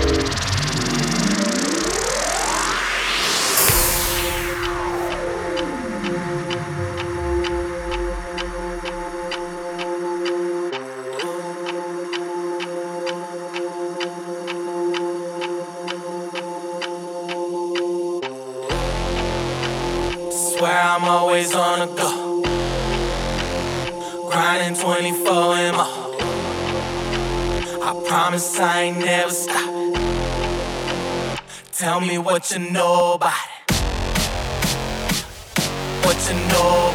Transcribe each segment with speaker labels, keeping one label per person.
Speaker 1: Thank what you know about it. What you know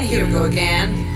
Speaker 2: and here we go again.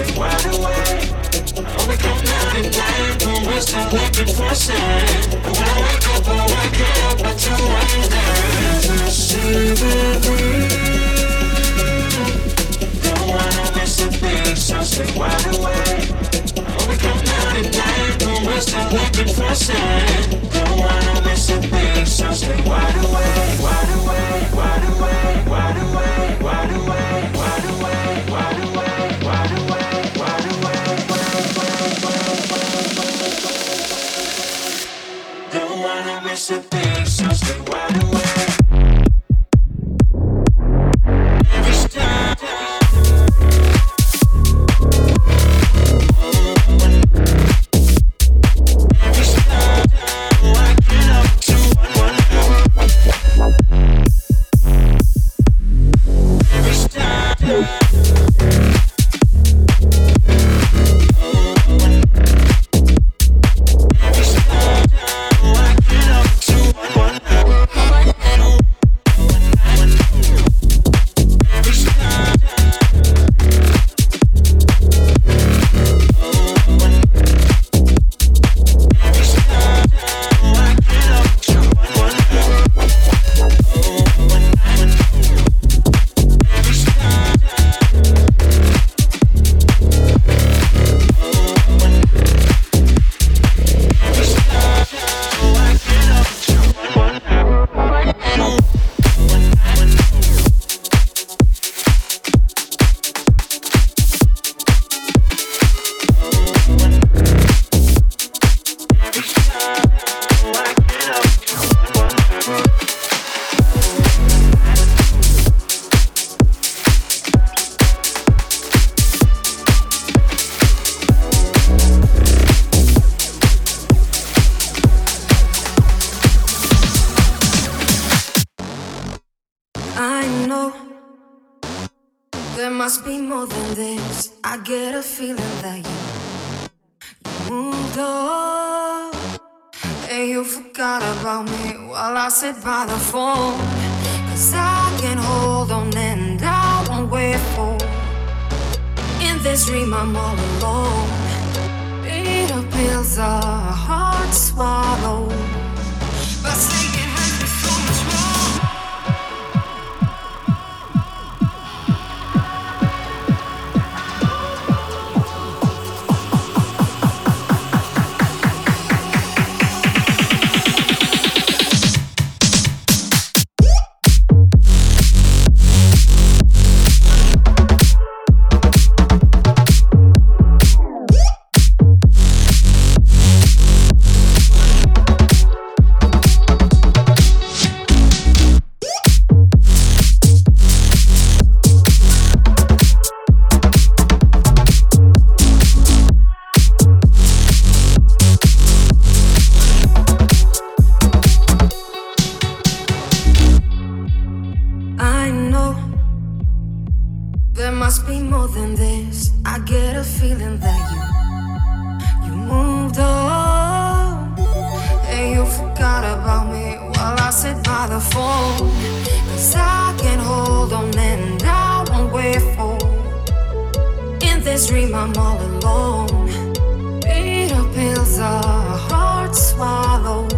Speaker 2: wasted wide awake. I wake up now
Speaker 3: night, I'm wasted waking for a second. When I wake up, I wake up, but you wake. I see the breeze. Don't wanna miss a thing, so stay wide awake. I wake up now night, I'm wasted waking for a second. Don't wanna miss a
Speaker 4: thing, so stay wide awake, wide
Speaker 5: awake. Cause I can hold on and I won't wait for. In this dream, I'm all alone. Bitter pills are hard to swallow.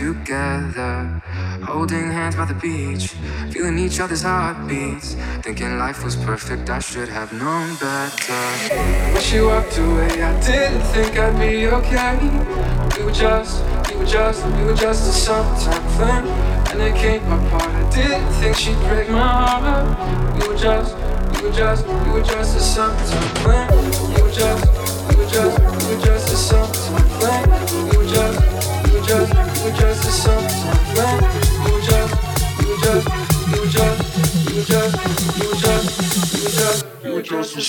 Speaker 6: Together, holding hands by the beach, feeling each other's heartbeats. Thinking life was perfect, I should have known better. Wish you walked away, I didn't think I'd be okay. We were just, we were just, we were just a summertime thing, and it came apart. I didn't think she'd break my heart. We were just. We were just, we were just a summertime thing. We were just, we were just, we were just a summertime thing. We were just, we just were just, were just, were just, were just, were just, were just, were just. See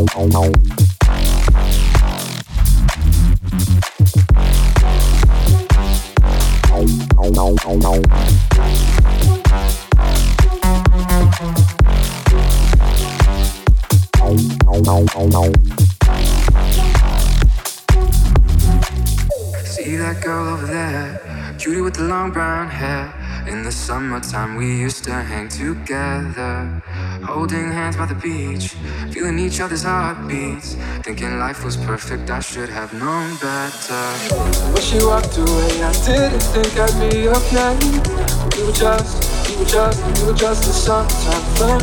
Speaker 6: não, não, não. We used to hang together, holding hands by the beach, feeling each other's heartbeats. Thinking life was perfect, I should have known better. When she walked away, I didn't think I'd be okay. We were just, we were just, we were just a summertime thing,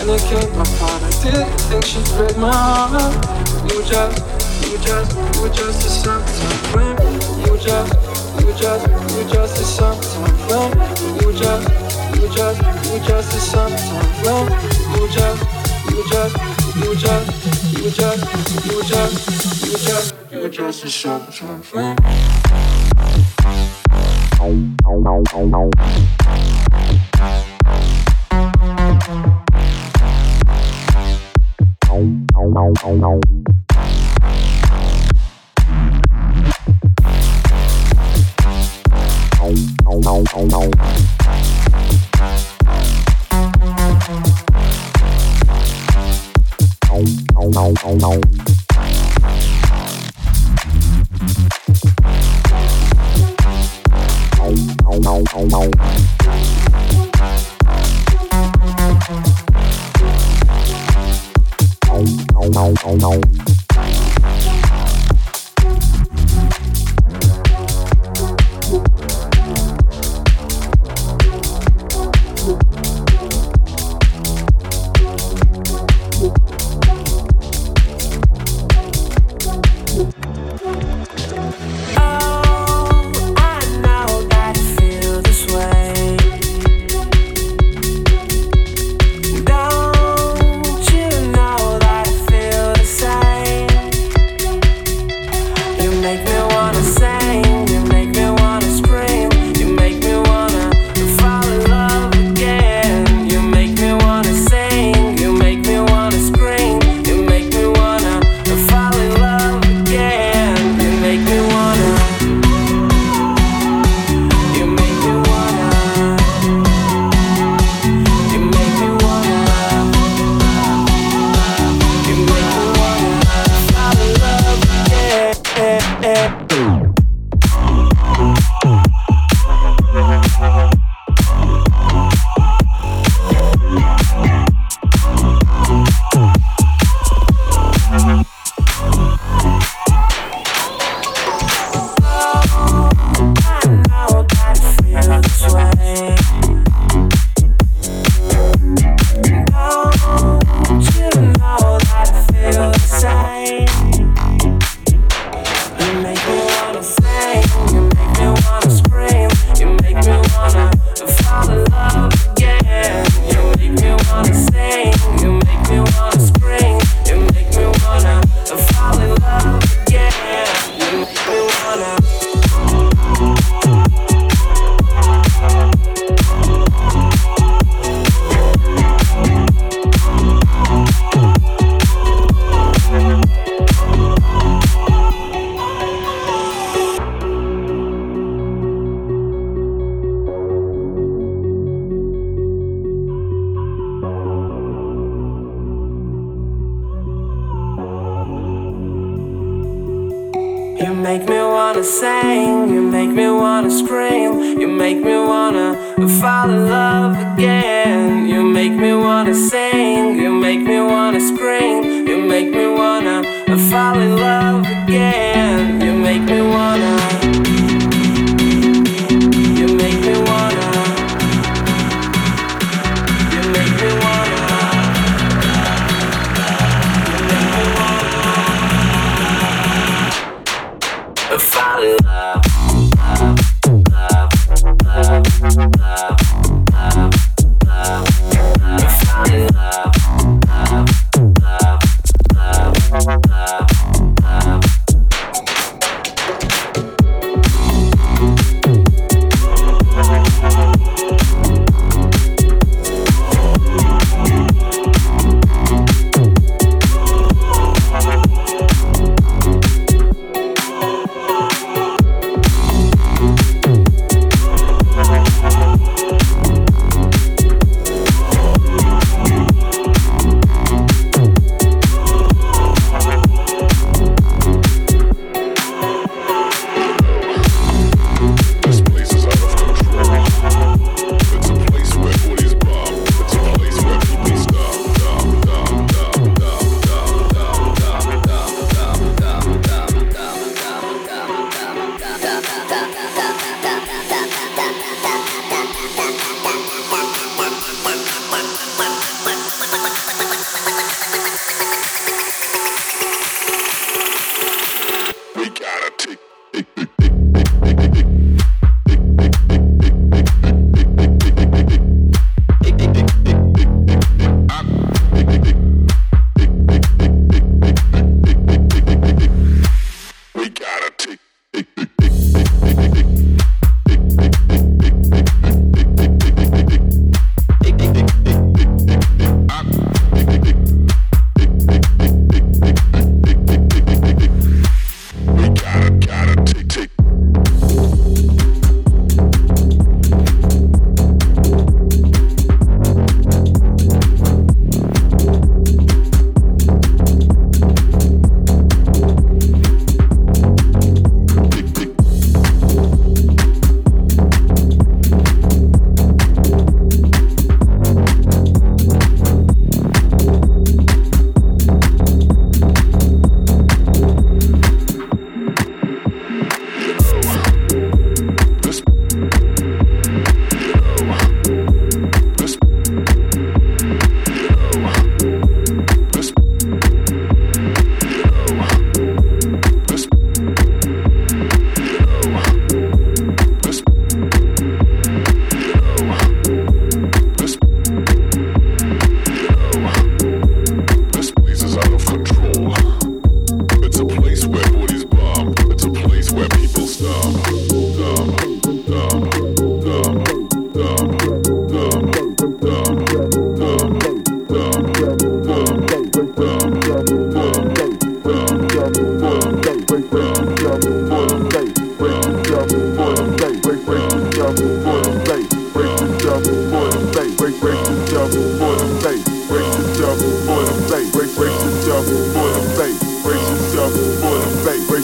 Speaker 6: and it came apart. I didn't think she'd break my heart. We were just. We were just, we were just a summertime thing. We were just, we were just, we were just a summertime thing. We were just, you just, you just is sometimes wrong. You just, you just, you just, you just, you just, you just, you just is sometimes
Speaker 7: wrong. Oh, no, no, no. Não. não.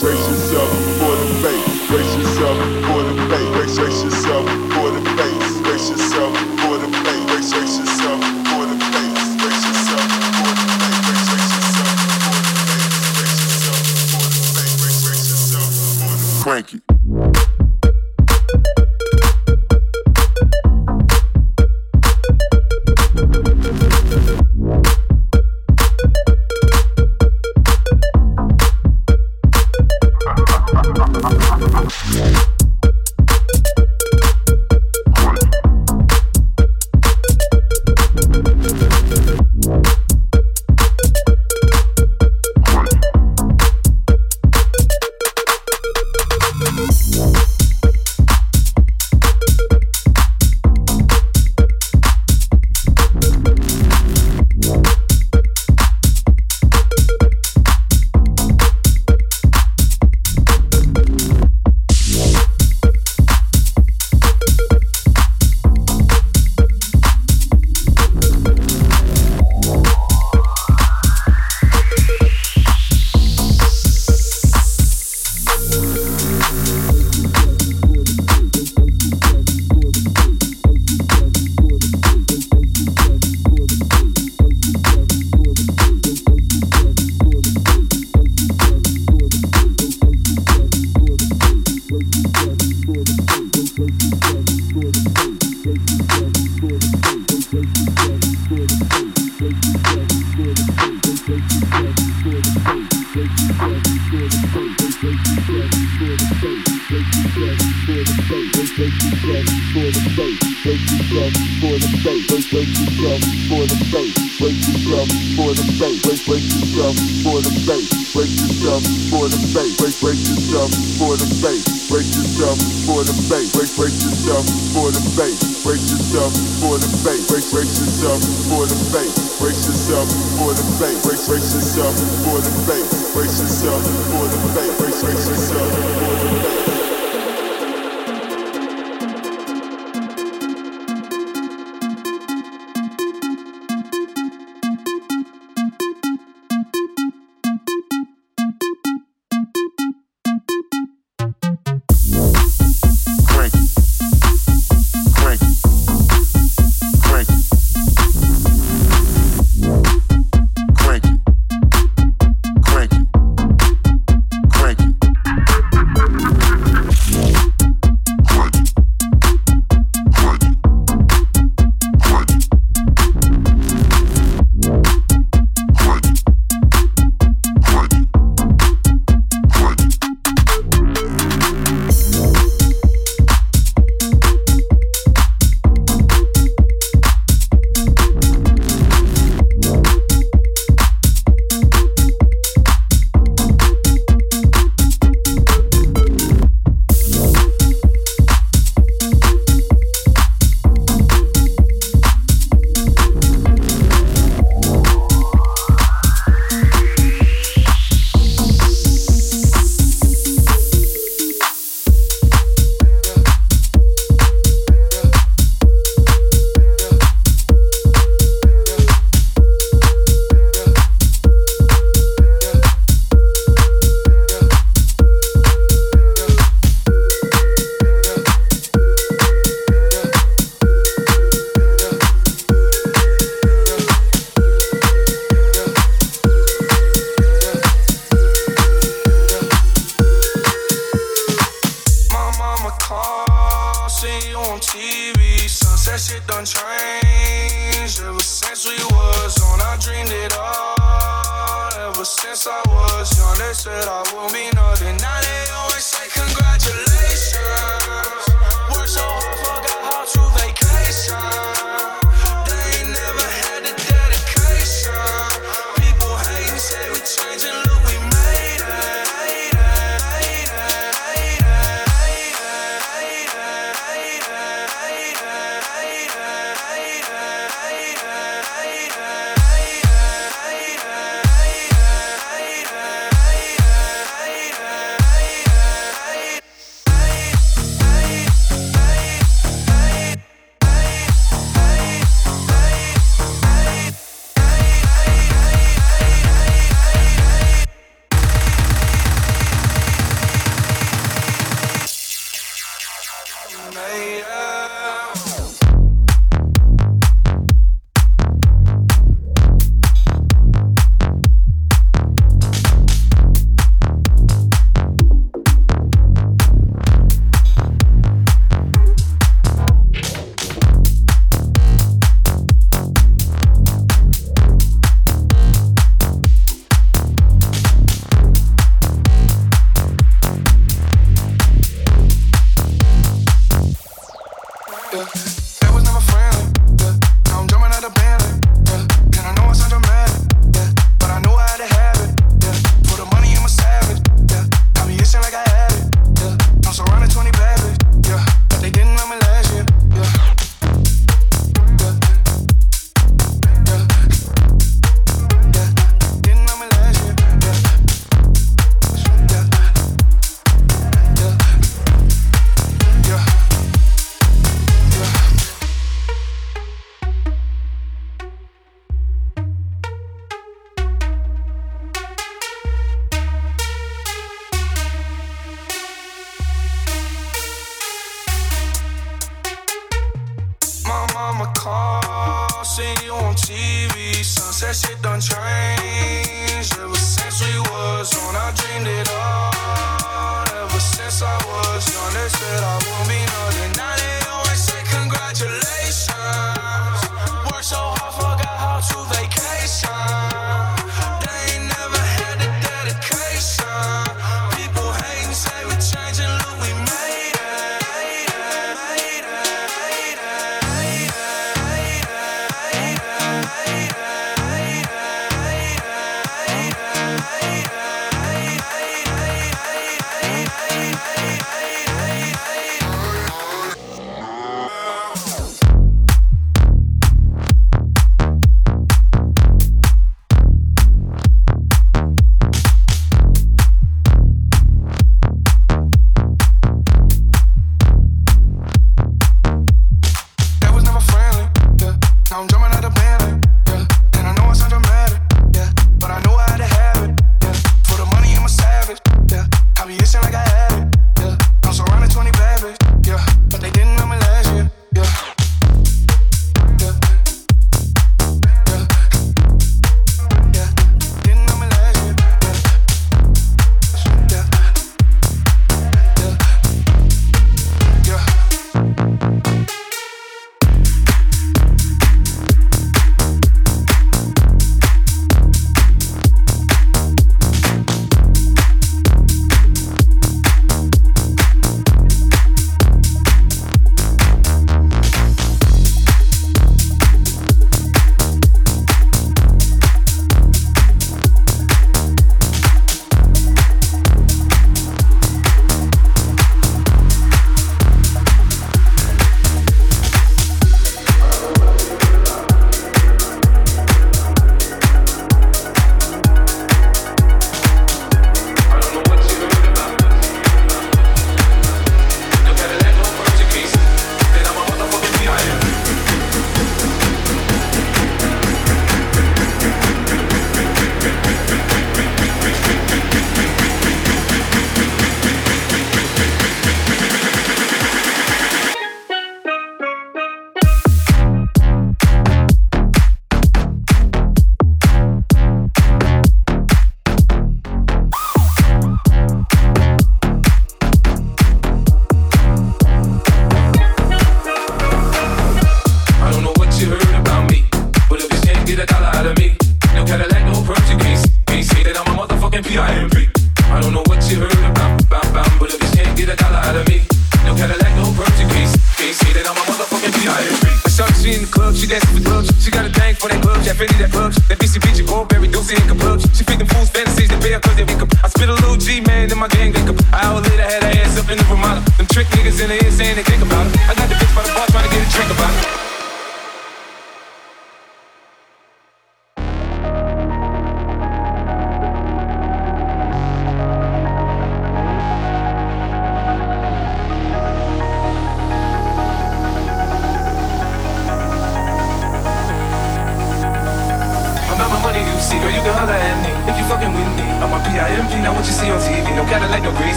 Speaker 7: Música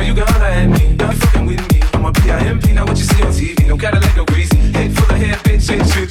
Speaker 7: Girl, you gonna at me.
Speaker 1: Y'all be fucking with me. I'm a a B-I-M-P, not what you see on TV. No Cadillac, no
Speaker 8: greasy. Head full of hair, bitch, shit, shit,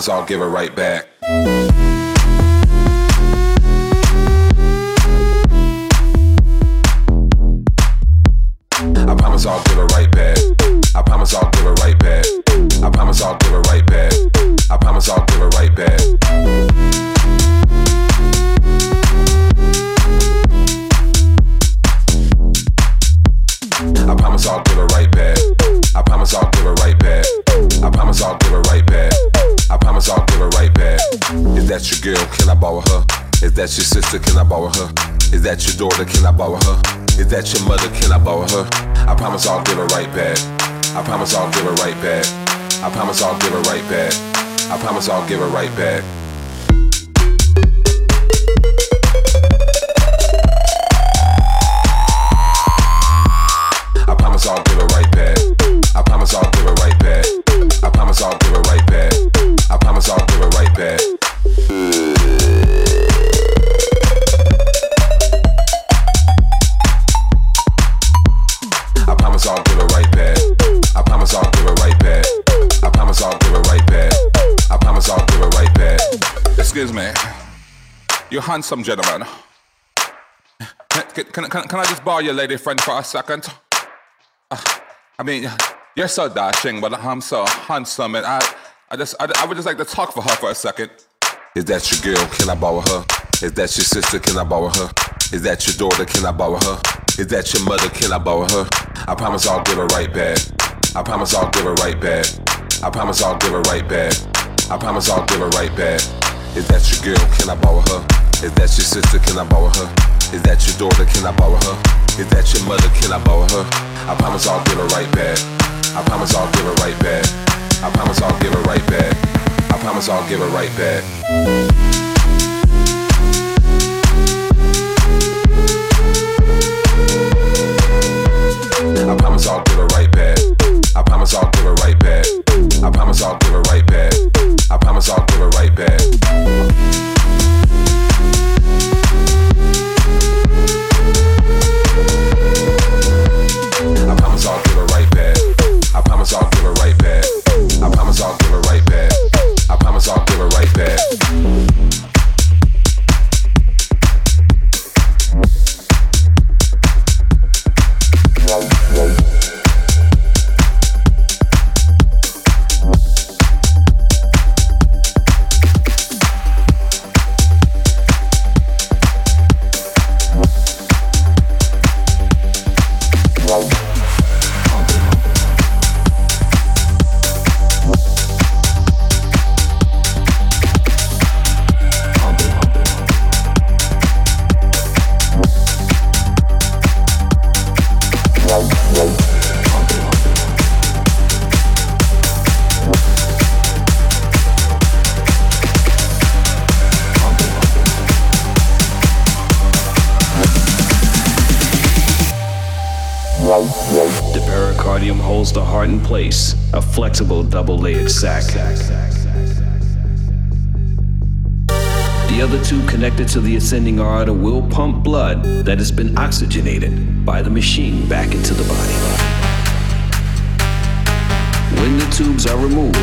Speaker 8: promise I'll give her right back. That your sister? Can I borrow her? Is that your daughter? Can I borrow her? Is that your mother? Can I borrow her? I promise I'll give her right back. I promise I'll give her right back. I promise I'll give her right back. I promise I'll give her right back. Handsome gentleman. Can, can, can, can I just borrow your lady friend for a second? Uh, I mean, you're so dashing, but I'm so handsome, and I, I just, I, I would just like to talk for her for a second. Is that your girl? Can I borrow her? Is that your sister? Can I borrow her? Is that your daughter? Can I borrow her? Is that your mother? Can I borrow her? I promise I'll give her right back. I promise I'll give her right back. I promise I'll give her right back. I promise I'll give her right back. Is that your girl? Can I borrow her? Is that your sister? Can I borrow her? Is that your daughter? Can I borrow her? Is that your mother? Can I borrow her? I promise I'll give her right back. I promise I'll give her right back. I promise I'll give her right back. I promise I'll give her right back. I promise I'll give it right back. I promise I'll give it right back. I promise I'll give it right back. I promise I'll give it right back. Promise I'll give her right back. I promise I'll give her right back. I promise I'll give her right back.
Speaker 9: The pericardium holds the heart in place, a flexible double layered sac. The other two connected to the ascending aorta will pump blood that has been oxygenated by the machine back into the body. When the tubes are removed,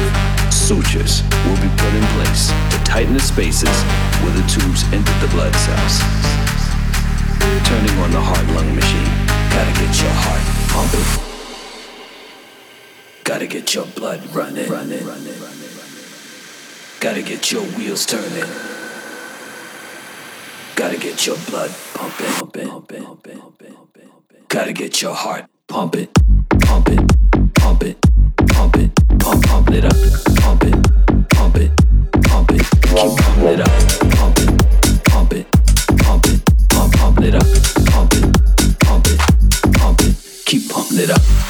Speaker 9: sutures will be put in place to tighten the spaces where the tubes enter the blood cells. Turning on the heart lung machine. Gotta get your heart pumping. Gotta get your blood running. running. Gotta get your wheels turning. Gotta get your blood pumping. pumping, pumping, pumping, pumping. Gotta get your heart pumping, pumping, pumping, pumping, pump, it, pump it Pump it up, pump it, pump it, pump it, keep pumping it up, pump it, pump it, pump it, pump, pump it up, it up,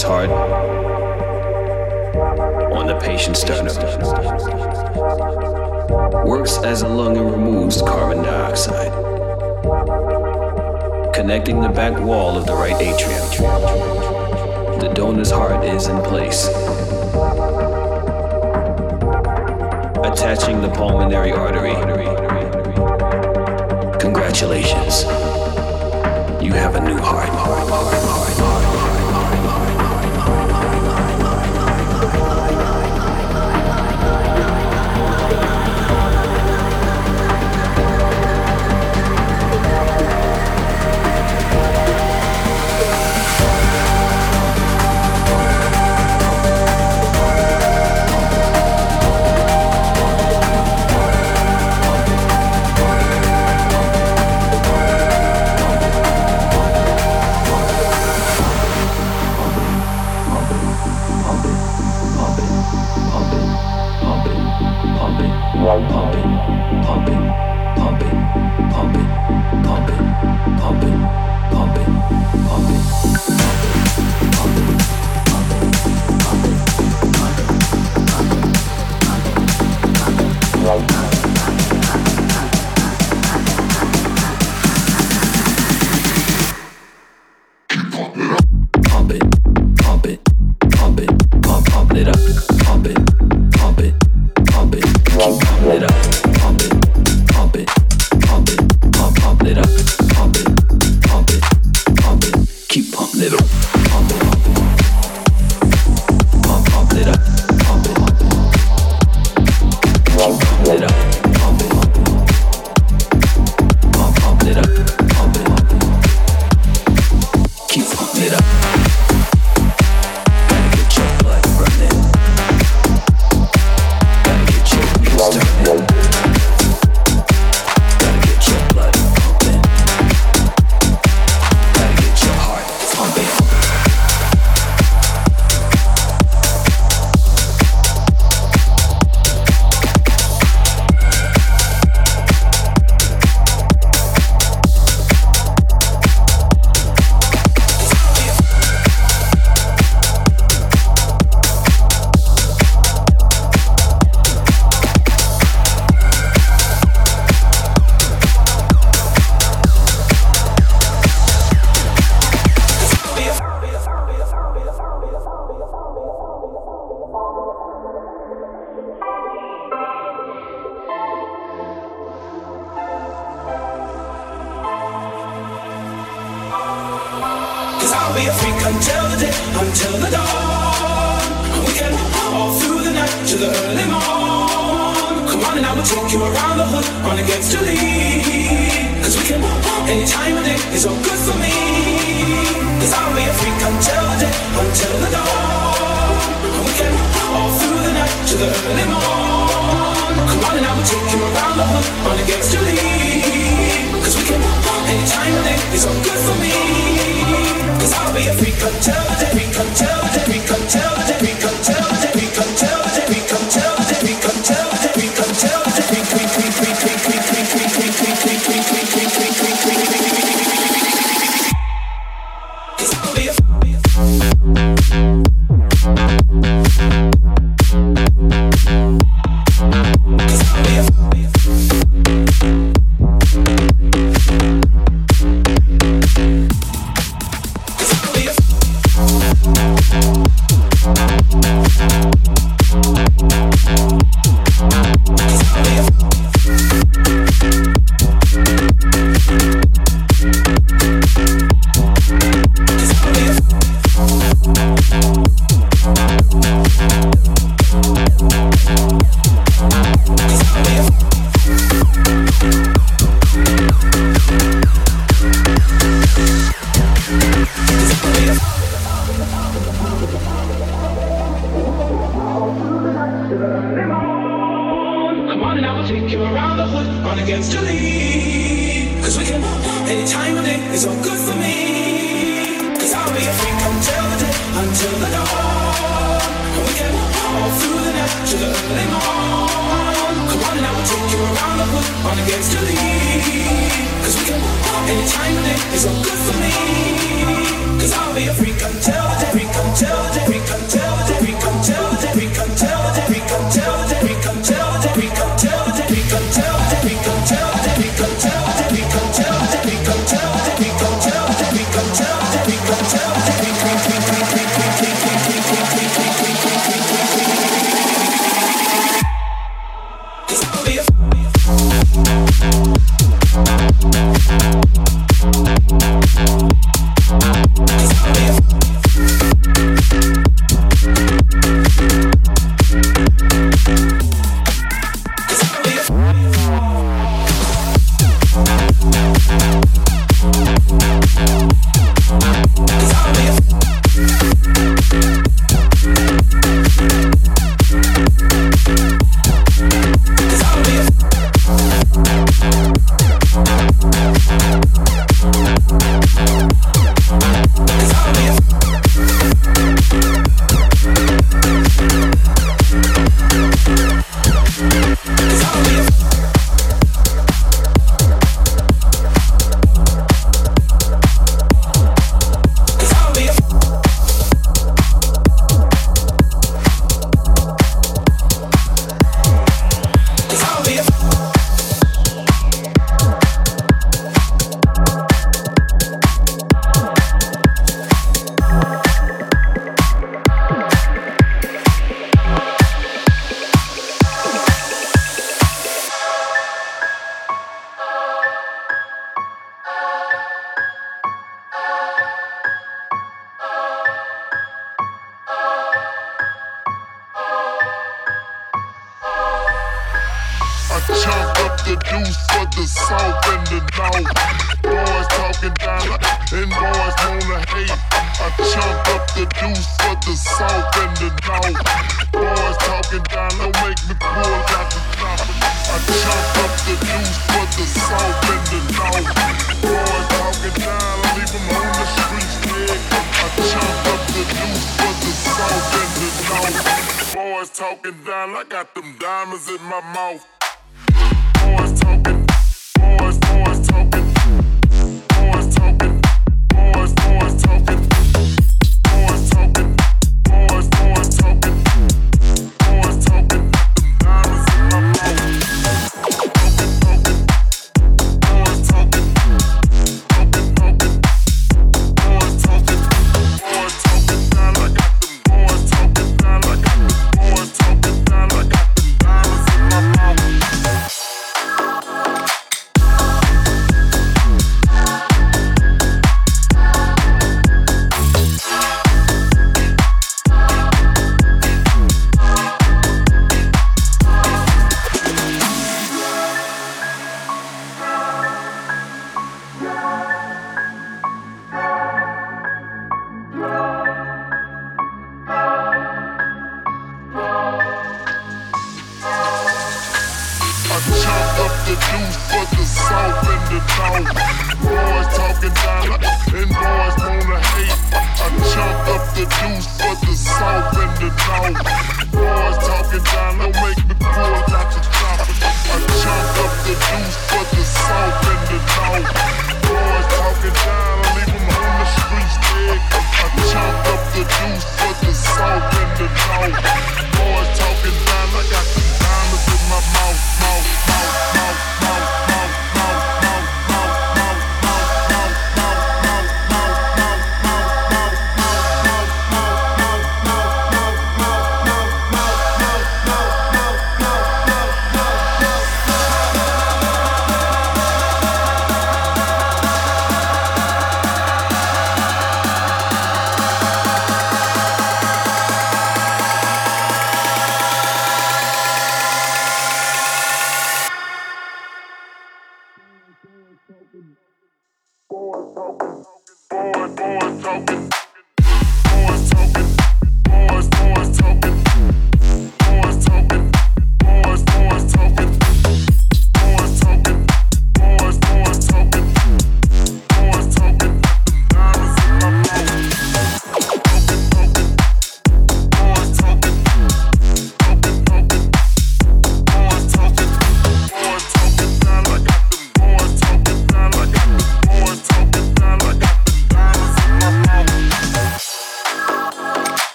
Speaker 1: donor's heart on the patient's sternum. Works as a lung and removes carbon dioxide, connecting the back wall of the right atrium. The donor's heart is in place. Attaching the pulmonary artery. Congratulations. You have a new heart.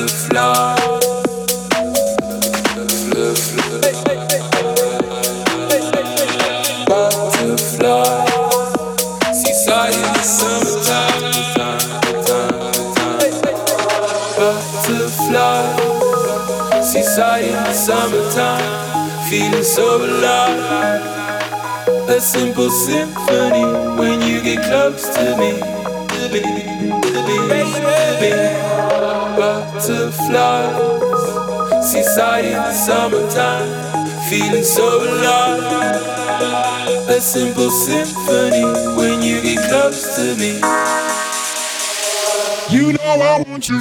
Speaker 3: le fla. Le fla. Butterfly. Seaside in the summertime. Butterfly. Seaside in the summertime.
Speaker 10: Feeling so alive. A simple symphony when you get close to me. To to me butterflies, seaside in the summertime, feeling so alive. A simple symphony when you get close to me.
Speaker 3: You know I want you.